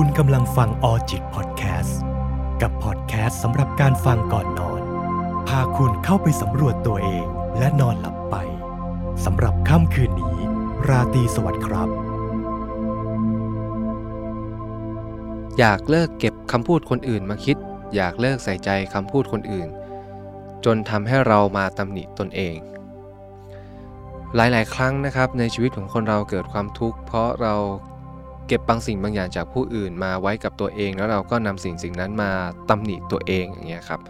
คุณกำลังฟังออจิตพอดแคสต์กับพอดแคสต์สำหรับการฟังก่อนนอน พาคุณเข้าไปสำรวจตัวเองและนอนหลับไปสำหรับค่ำคืนนี้ ราตรีสวัสดิ์ครับ อยากเลิกเก็บคำพูดคนอื่นมาคิด อยากเลิกใส่ใจคำพูดคนอื่น จนทำให้เรามาตำหนิตนเอง หลาย ๆ ครั้งนะครับในชีวิตของคนเราเกิดความทุกข์เพราะเรา เก็บบางสิ่งบางอย่างจากผู้อื่นมาไว้กับตัวเอง แล้วเราก็นำสิ่งสิ่งนั้นมาตำหนิตัวเองอย่างเงี้ยครับ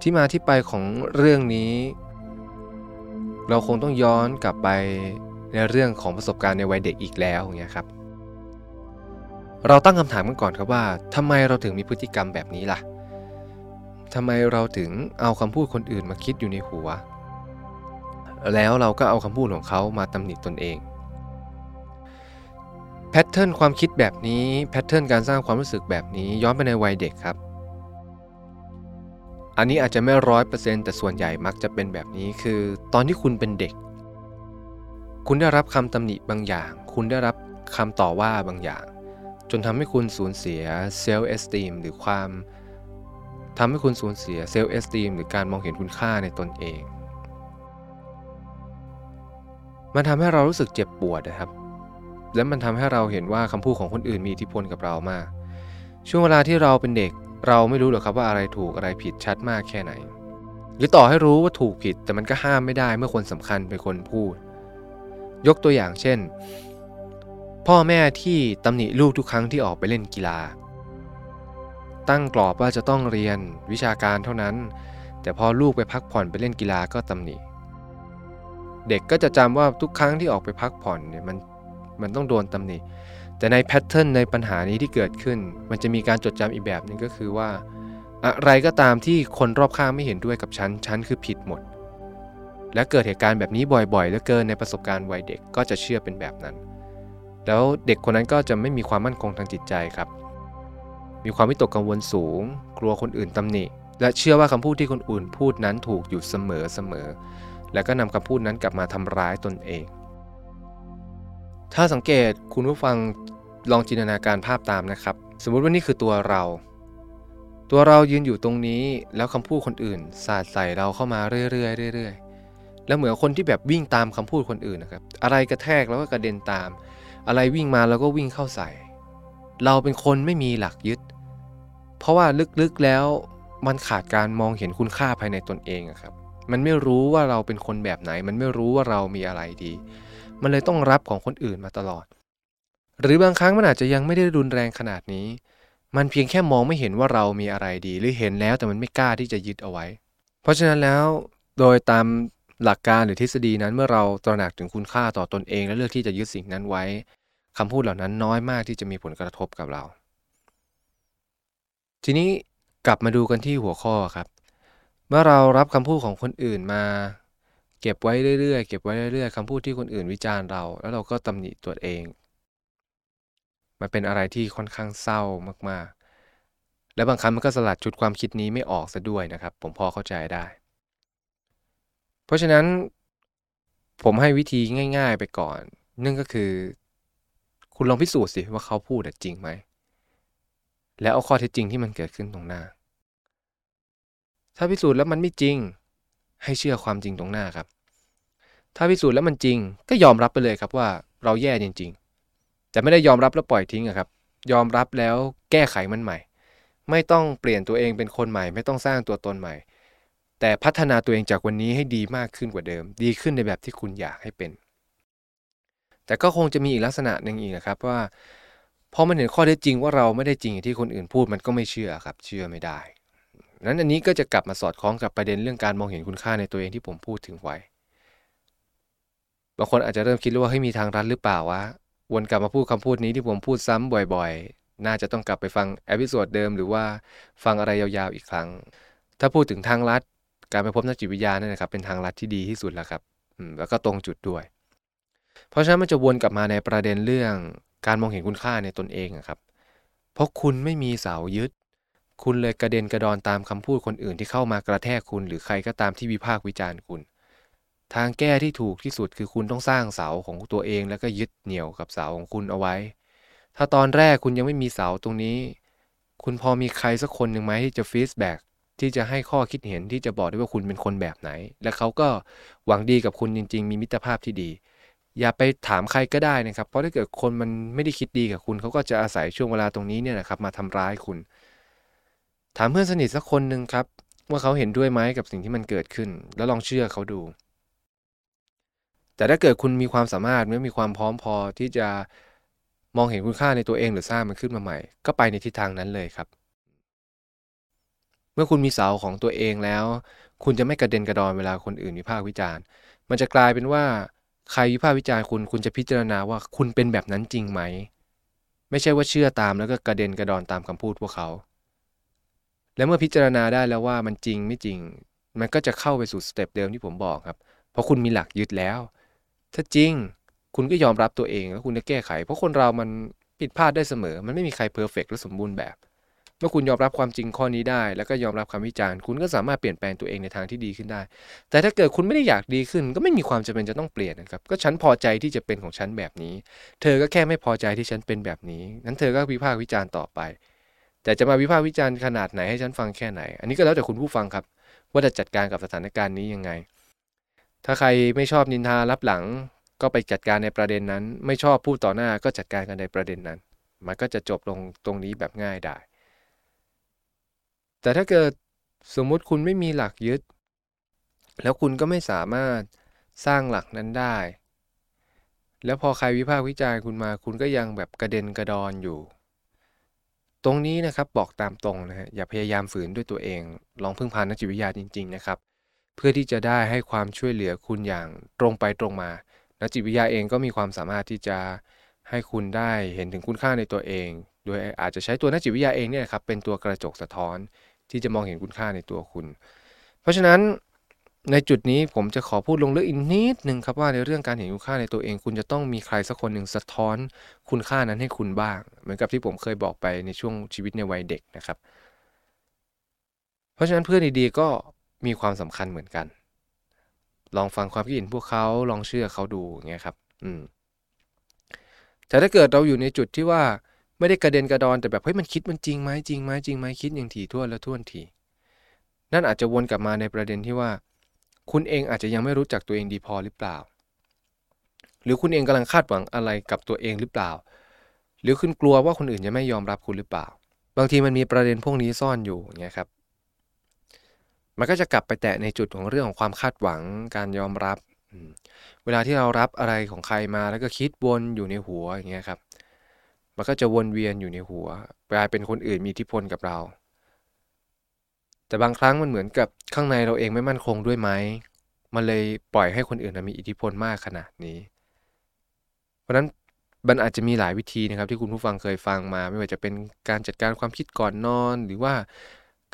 ที่มาที่ไปของเรื่องนี้ เราคงต้องย้อนกลับไปในเรื่องของประสบการณ์ในวัยเด็กอีกแล้วอย่างเงี้ยครับ เราตั้งคำถามกันก่อนครับว่าทำไมเราถึงมีพฤติกรรมแบบนี้ล่ะทำไมเราถึงเอาคำพูดคนอื่นมาคิดอยู่ในหัว แล้วเราก็เอาคำพูดของเขามาตำหนิตนเอง pattern ความคิดแบบนี้ pattern การสร้างความรู้สึกแบบนี้ย้อนไปในวัยเด็กครับ อันนี้อาจจะไม่ร้อยเปอร์เซ็นต์แต่ส่วนใหญ่มักจะเป็นแบบนี้คือ ตอนที่คุณเป็นเด็ก คุณได้รับคำตำหนิบางอย่าง คุณได้รับคำต่อว่าบางอย่าง จนทำให้คุณสูญเสีย self-esteem หรือความทำให้คุณสูญเสียเซลล์เอสติมหรือการมองเห็นคุณค่าในตนเอง มันทำให้เรารู้สึกเจ็บปวดนะครับ และมันทำให้เราเห็นว่าคำพูดของคนอื่นมีอิทธิพลกับเรามาก ช่วงเวลาที่เราเป็นเด็ก เราไม่รู้หรอกครับว่าอะไรถูกอะไรผิดชัดมากแค่ไหน หรือต่อให้รู้ว่าถูกผิดแต่มันก็ห้ามไม่ได้เมื่อคนสำคัญเป็นคนพูด ยกตัวอย่างเช่น พ่อแม่ที่ตำหนิลูกทุกครั้งที่ออกไปเล่นกีฬา ตั้งกรอบว่าจะต้องเรียนวิชาการเท่านั้น แต่พอลูกไปพักผ่อนไปเล่นกีฬาก็ตำหนิเด็กก็จะจำว่าทุกครั้งที่ออกไปพักผ่อนเนี่ยมัน มันต้องโดนตำหนิ แต่ในแพทเทิร์นในปัญหานี้ที่เกิดขึ้น มันจะมีการจดจำอีกแบบหนึ่งก็คือว่า อะไรก็ตามที่คนรอบข้างไม่เห็นด้วยกับฉัน ฉันคือผิดหมด และเกิดเหตุการณ์แบบนี้บ่อยๆเหลือเกินในประสบการณ์วัยเด็กก็จะเชื่อเป็นแบบนั้น แล้วเด็กคนนั้นก็จะไม่มีความมั่นคงทางจิตใจครับ มีความวิตกกังวลสูง กลัวคนอื่นตำหนิ และเชื่อว่าคำพูดที่คนอื่นพูดนั้นถูกอยู่เสมอเสมอแล้วก็นำคำพูดนั้นกลับมาทำร้ายตนเอง ถ้าสังเกตคุณผู้ฟังลองจินตนาการภาพตามนะครับ สมมุติว่านี่คือตัวเรา ตัวเรายืนอยู่ตรงนี้ แล้วคำพูดคนอื่น สาดใส่เราเข้ามาเรื่อยๆเรื่อยๆแล้วเหมือนคนที่แบบวิ่งตามคำพูดคนอื่นนะครับ อะไรกระแทกแล้วก็กระเด็นตาม อะไรวิ่งมาแล้วก็วิ่งเข้าใส่ เราเป็นคนไม่มีหลักยึด เพราะว่าลึกๆแล้วมันขาดการมองเห็นคุณค่าภายในตนเองครับ มันไม่รู้ว่าเราเป็นคนแบบไหน มันไม่รู้ว่าเรามีอะไรดี มันเลยต้องรับของคนอื่นมาตลอด หรือบางครั้งมันอาจจะยังไม่ได้รุนแรงขนาดนี้ มันเพียงแค่มองไม่เห็นว่าเรามีอะไรดี หรือเห็นแล้วแต่มันไม่กล้าที่จะยึดเอาไว้ เพราะฉะนั้นแล้วโดยตามหลักการหรือทฤษฎีนั้นเมื่อเราตระหนักถึงคุณค่าต่อตอนเอง และเลือกที่จะยึดสิ่งนั้นไว้คำพูดเหล่านั้นน้อยมากที่จะมีผลกระทบกับเรา ทีนี้กลับมาดูกันที่หัวข้อครับ เมื่อเรารับคำพูดของคนอื่นมา เก็บไว้เรื่อยๆ เก็บไว้เรื่อยๆคำพูดที่คนอื่นวิจารณ์เรา แล้วเราก็ตำหนิตัวเอง มันเป็นอะไรที่ค่อนข้างเศร้ามากๆ และบางครั้งมันก็สลัดชุดความคิดนี้ไม่ออกซะด้วยนะครับ ผมพอเข้าใจได้ เพราะฉะนั้น ผมให้วิธีง่าย ๆ ไปก่อนนั่นก็คือ คุณลองพิสูจน์สิว่าเขาพูดจริงไหม แล้วเอาข้อเท็จจริงที่มันเกิดขึ้นตรงหน้า ถ้าพิสูจน์แล้วมันไม่จริงให้เชื่อความจริงตรงหน้าครับ ถ้าพิสูจน์แล้วมันจริง ก็ยอมรับไปเลยครับว่าเราแย่จริงๆ แต่ไม่ได้ยอมรับแล้วปล่อยทิ้งอะครับ ยอมรับแล้วแก้ไขมันใหม่ ไม่ต้องเปลี่ยนตัวเองเป็นคนใหม่ ไม่ต้องสร้างตัวตนใหม่ แต่พัฒนาตัวเองจากวันนี้ให้ดีมากขึ้นกว่าเดิม ดีขึ้นในแบบที่คุณอยากให้เป็น แต่ก็คงจะมีอีกลักษณะหนึ่งอีกนะครับว่าพอมันเห็นข้อเท็จจริงว่าเราไม่ได้จริงที่คนอื่นพูดมันก็ไม่เชื่อครับ เชื่อไม่ได้นั้นอันนี้ก็จะกลับมาสอดคล้องกับประเด็นเรื่องการมองเห็นคุณค่าในตัวเองที่ผมพูดถึงไว้ บางคนอาจจะเริ่มคิดว่าเฮ้ยมีทางลัดหรือเปล่าวะวนกลับมาพูดคำพูดนี้ที่ผมพูดซ้ำบ่อยๆ น่าจะต้องกลับไปฟัง episode เดิมหรือว่าฟังอะไรยาวๆอีกครั้ง ถ้าพูดถึงทางลัด การไปพบนักจิตวิทยาเนี่ยนะครับเป็นทางลัดที่ดีที่สุดแล้วครับแล้วก็ตรงจุดด้วย เพราะฉะนั้นมันจะวนกลับมาในประเด็นเรื่องการมองเห็นคุณค่าในตนเองครับ เพราะคุณไม่มีเสายึด คุณเลยกระเด็นกระดอนตามคำพูดคนอื่นที่เข้ามากระแทกคุณ หรือใครก็ตามที่วิพากษ์วิจารณ์คุณ ทางแก้ที่ถูกที่สุดคือคุณต้องสร้างเสาของตัวเองแล้วก็ยึดเหนี่ยวกับเสาของคุณเอาไว้ ถ้าตอนแรกคุณยังไม่มีเสาตรงนี้ คุณพอมีใครสักคนหนึ่งไหมที่จะ feedback ที่จะให้ข้อคิดเห็นที่จะบอกได้ว่าคุณเป็นคนแบบไหน และเขาก็หวังดีกับคุณจริง ๆ มีมิตรภาพที่ดี อย่าไปถามใครก็ได้นะครับ เพราะถ้าเกิดคนมันไม่ได้คิดดีกับคุณ เขาก็จะอาศัยช่วงเวลาตรงนี้เนี่ยนะครับมาทำร้ายคุณ ถามเพื่อนสนิทสักคนหนึ่งครับ ว่าเขาเห็นด้วยไหมกับสิ่งที่มันเกิดขึ้น แล้วลองเชื่อเขาดู แต่ถ้าเกิดคุณมีความสามารถไม่มีความพร้อมพอที่จะมองเห็นคุณค่าในตัวเองหรือสร้างมันขึ้นมาใหม่ ก็ไปในทิศทางนั้นเลยครับ เมื่อคุณมีเสาของตัวเองแล้ว คุณจะไม่กระเด็นกระดอนเวลาคนอื่นวิพากษ์วิจารณ์ มันจะกลายเป็นว่าใครวิพากษ์วิจารณ์คุณคุณจะพิจารณาว่าคุณเป็นแบบนั้นจริงไหม ไม่ใช่ว่าเชื่อตามแล้วก็กระเด็นกระดอนตามคำพูดพวกเขา และเมื่อพิจารณาได้แล้วว่ามันจริงไม่จริง มันก็จะเข้าไปสู่ step เดิมที่ผมบอกครับ เพราะคุณมีหลักยึดแล้ว ถ้าจริงคุณก็ยอมรับตัวเองแล้วคุณจะแก้ไข เพราะคนเรามันผิดพลาดได้เสมอ มันไม่มีใคร perfect และสมบูรณ์แบบ เมื่อคุณยอมรับความจริงข้อนี้ได้ แล้วก็ยอมรับคำวิจารณ์ คุณก็สามารถเปลี่ยนแปลงตัวเองในทางที่ดีขึ้นได้ แต่ถ้าเกิดคุณไม่ได้อยากดีขึ้น ก็ไม่มีความจำเป็นจะต้องเปลี่ยนนะครับ ก็ฉันพอใจที่จะเป็นของฉันแบบนี้ เธอก็แค่ไม่พอใจที่ฉันเป็นแบบนี้ งั้นเธอก็วิพากษ์วิจารณ์ต่อไป แต่จะมาวิพากษ์วิจารณ์ขนาดไหนให้ฉันฟังแค่ไหน อันนี้ก็แล้วแต่คุณผู้ฟังครับ ว่าจะจัดการกับสถานการณ์นี้ยังไง ถ้าใครไม่ชอบนินทารับหลัง ก็ไปจัดการในประเด็นนั้น ไม่ชอบพูดต่อหน้าก็จัดการกันในประเด็นนั้น มันก็จะจบลงตรงนี้แบบง่ายได้ แต่ถ้าเกิดสมมุติคุณไม่มีหลักยึด แล้วคุณก็ไม่สามารถสร้างหลักนั้นได้ แล้วพอใครวิพากษ์วิจารณ์คุณมา คุณก็ยังแบบกระเด็นกระดอนอยู่ ตรงนี้นะครับบอกตามตรงนะฮะอย่าพยายามฝืนด้วยตัวเอง ลองพึ่งพานักจิตวิทยาจริง ๆ นะครับ เพื่อที่จะได้ให้ความช่วยเหลือคุณอย่างตรงไปตรงมานักจิตวิทยาเองก็มีความสามารถที่จะให้คุณได้เห็นถึงคุณค่าในตัวเอง โดยอาจจะใช้ตัวนักจิตวิทยาเองเนี่ยครับเป็นตัวกระจกสะท้อนที่จะมองเห็นคุณค่าในตัวคุณ เพราะฉะนั้นในจุดนี้ผมจะขอพูดลงลึกอีกนิดนึงครับว่าในเรื่องการเห็นคุณค่าในตัวเอง คุณจะต้องมีใครสักคนหนึ่งสะท้อนคุณค่านั้นให้คุณบ้าง เหมือนกับที่ผมเคยบอกไปในช่วงชีวิตในวัยเด็กนะครับ เพราะฉะนั้นเพื่อนดีๆก็ มีความสำคัญเหมือนกัน ลองฟังความคิดเห็นพวกเขาลองเชื่อเขาดูเงี้ยครับอืมแต่ถ้าเกิดเราอยู่ในจุดที่ว่าไม่ได้กระเด็นกระดอนแต่แบบเฮ้ยมันคิดมันจริงไหมจริงไหมจริงไหมคิดอย่างถี่ถ้วนแล้วท่วนทีนั่นอาจจะวนกลับมาในประเด็นที่ว่า คุณเองอาจจะยังไม่รู้จักตัวเองดีพอหรือเปล่า หรือคุณเองกำลังคาดหวังอะไรกับตัวเองหรือเปล่า หรือคุณกลัวว่าคนอื่นจะไม่ยอมรับคุณหรือเปล่า บางทีมันมีประเด็นพวกนี้ซ่อนอยู่เงี้ยครับ มันก็จะกลับไปแตะในจุดของเรื่องของความคาดหวังการยอมรับ เวลาที่เรารับอะไรของใครมาแล้วก็คิดวนอยู่ในหัวอย่างเงี้ยครับ มันก็จะวนเวียนอยู่ในหัวกลายเป็นคนอื่นมีอิทธิพลกับเรา แต่บางครั้งมันเหมือนกับข้างในเราเองไม่มั่นคงด้วยไหมมันเลยปล่อยให้คนอื่นมีอิทธิพลมากขนาดนี้ เพราะนั้นมันอาจจะมีหลายวิธีนะครับที่คุณผู้ฟังเคยฟังมา ไม่ว่าจะเป็นการจัดการความคิดก่อนนอน หรือว่า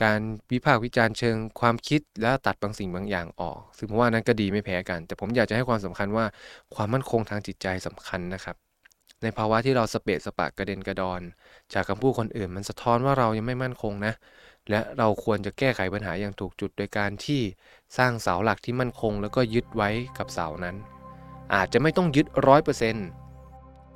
การวิพากษ์วิจารณ์เชิงความคิดแล้วตัดบางสิ่งบางอย่างออก ซึ่งผมว่านั้นก็ดีไม่แพ้กัน แต่ผมอยากจะให้ความสำคัญว่าความมั่นคงทางจิตใจสำคัญนะครับ ในภาวะที่เราสเปะสปะกระเด็นกระดอน จากคำพูดคนอื่น มันสะท้อนว่าเรายังไม่มั่นคงนะ และเราควรจะแก้ไขปัญหาอย่างถูกจุดโดยการที่สร้างเสาหลักที่มั่นคง แล้วก็ยึดไว้กับเสานั้น อาจจะไม่ต้องยึดร้อยเปอร์เซ็นต์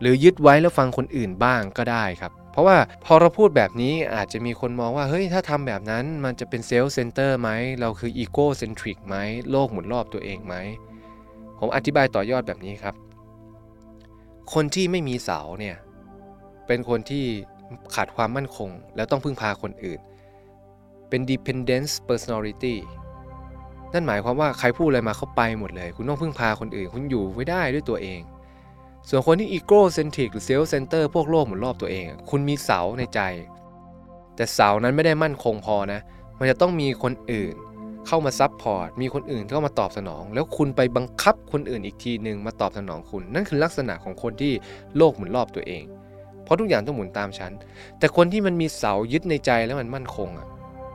หรือยึดไว้แล้วฟังคนอื่นบ้างก็ได้ครับ เพราะว่าพอเราพูดแบบนี้อาจจะมีคนมองว่าเฮ้ยถ้าทำแบบนั้นมันจะเป็นเซลล์เซนเตอร์ไหมเราคืออีโก้เซนทริกไหมโลกหมุนรอบตัวเองไหมผมอธิบายต่อยอดแบบนี้ครับ คนที่ไม่มีเสาเนี่ยเป็นคนที่ขาดความมั่นคง แล้วต้องพึ่งพาคนอื่น เป็น dependence personality นั่นหมายความว่าใครพูดอะไรมาเขวไปหมดเลย คุณต้องพึ่งพาคนอื่น คุณอยู่ไม่ได้ด้วยตัวเอง ส่วนคนที่ egocentric หรือ self-center พวกโลกหมุนรอบตัวเอง คุณมีเสาในใจ แต่เสานั้นไม่ได้มั่นคงพอนะ มันจะต้องมีคนอื่นเข้ามา support มีคนอื่นเข้ามาตอบสนอง แล้วคุณไปบังคับคนอื่นอีกทีหนึ่งมาตอบสนองคุณ นั่นคือลักษณะของคนที่โลกหมุนรอบตัวเอง เพราะทุกอย่างต้องหมุนตามฉัน แต่คนที่มันมีเสายึดในใจแล้วมันมั่นคงอะ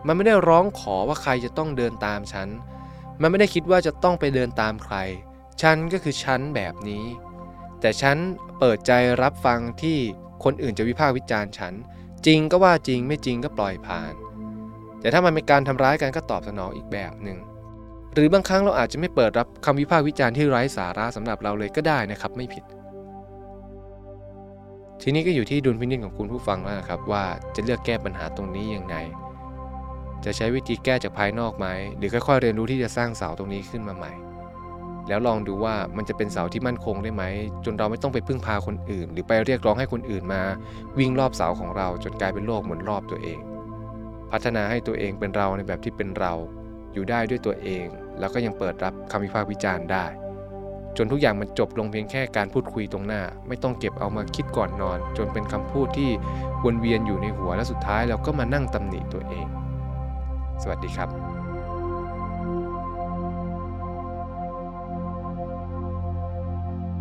มันไม่ได้ร้องขอว่าใครจะต้องเดินตามฉัน มันไม่ได้คิดว่าจะต้องไปเดินตามใคร ฉันก็คือฉันแบบนี้ แต่ฉันเปิดใจรับฟังที่คนอื่นจะวิพากษ์วิจารณ์ฉัน จริงก็ว่าจริงไม่จริงก็ปล่อยผ่าน แต่ถ้ามันเป็นการทำร้ายกันก็ตอบสนองอีกแบบหนึ่งหรือบางครั้งเราอาจจะไม่เปิดรับคำวิพากษ์วิจารณ์ที่ไร้สาระสำหรับเราเลยก็ได้นะครับไม่ผิด ทีนี้ก็อยู่ที่ดุลพินิจของคุณผู้ฟังแล้วนะครับว่าจะเลือกแก้ปัญหาตรงนี้ยังไง จะใช้วิธีแก้จากภายนอกไหมหรือค่อยๆเรียนรู้ที่จะสร้างเสาตรงนี้ขึ้นมาใหม่ แล้วลองดูว่ามันจะเป็นเสาที่มั่นคงได้ไหม จนเราไม่ต้องไปพึ่งพาคนอื่น หรือไปเรียกร้องให้คนอื่นมา วิ่งรอบเสาของเราจนกลายเป็นโลกหมุนรอบตัวเอง พัฒนาให้ตัวเองเป็นเราในแบบที่เป็นเรา อยู่ได้ด้วยตัวเอง แล้วก็ยังเปิดรับคำวิพากษ์วิจารณ์ได้ จนทุกอย่างมันจบลงเพียงแค่การพูดคุยตรงหน้า ไม่ต้องเก็บเอามาคิดก่อนนอน จนเป็นคำพูดที่วนเวียนอยู่ในหัวและสุดท้ายเราก็มานั่งตำหนิตัวเอง สวัสดีครับ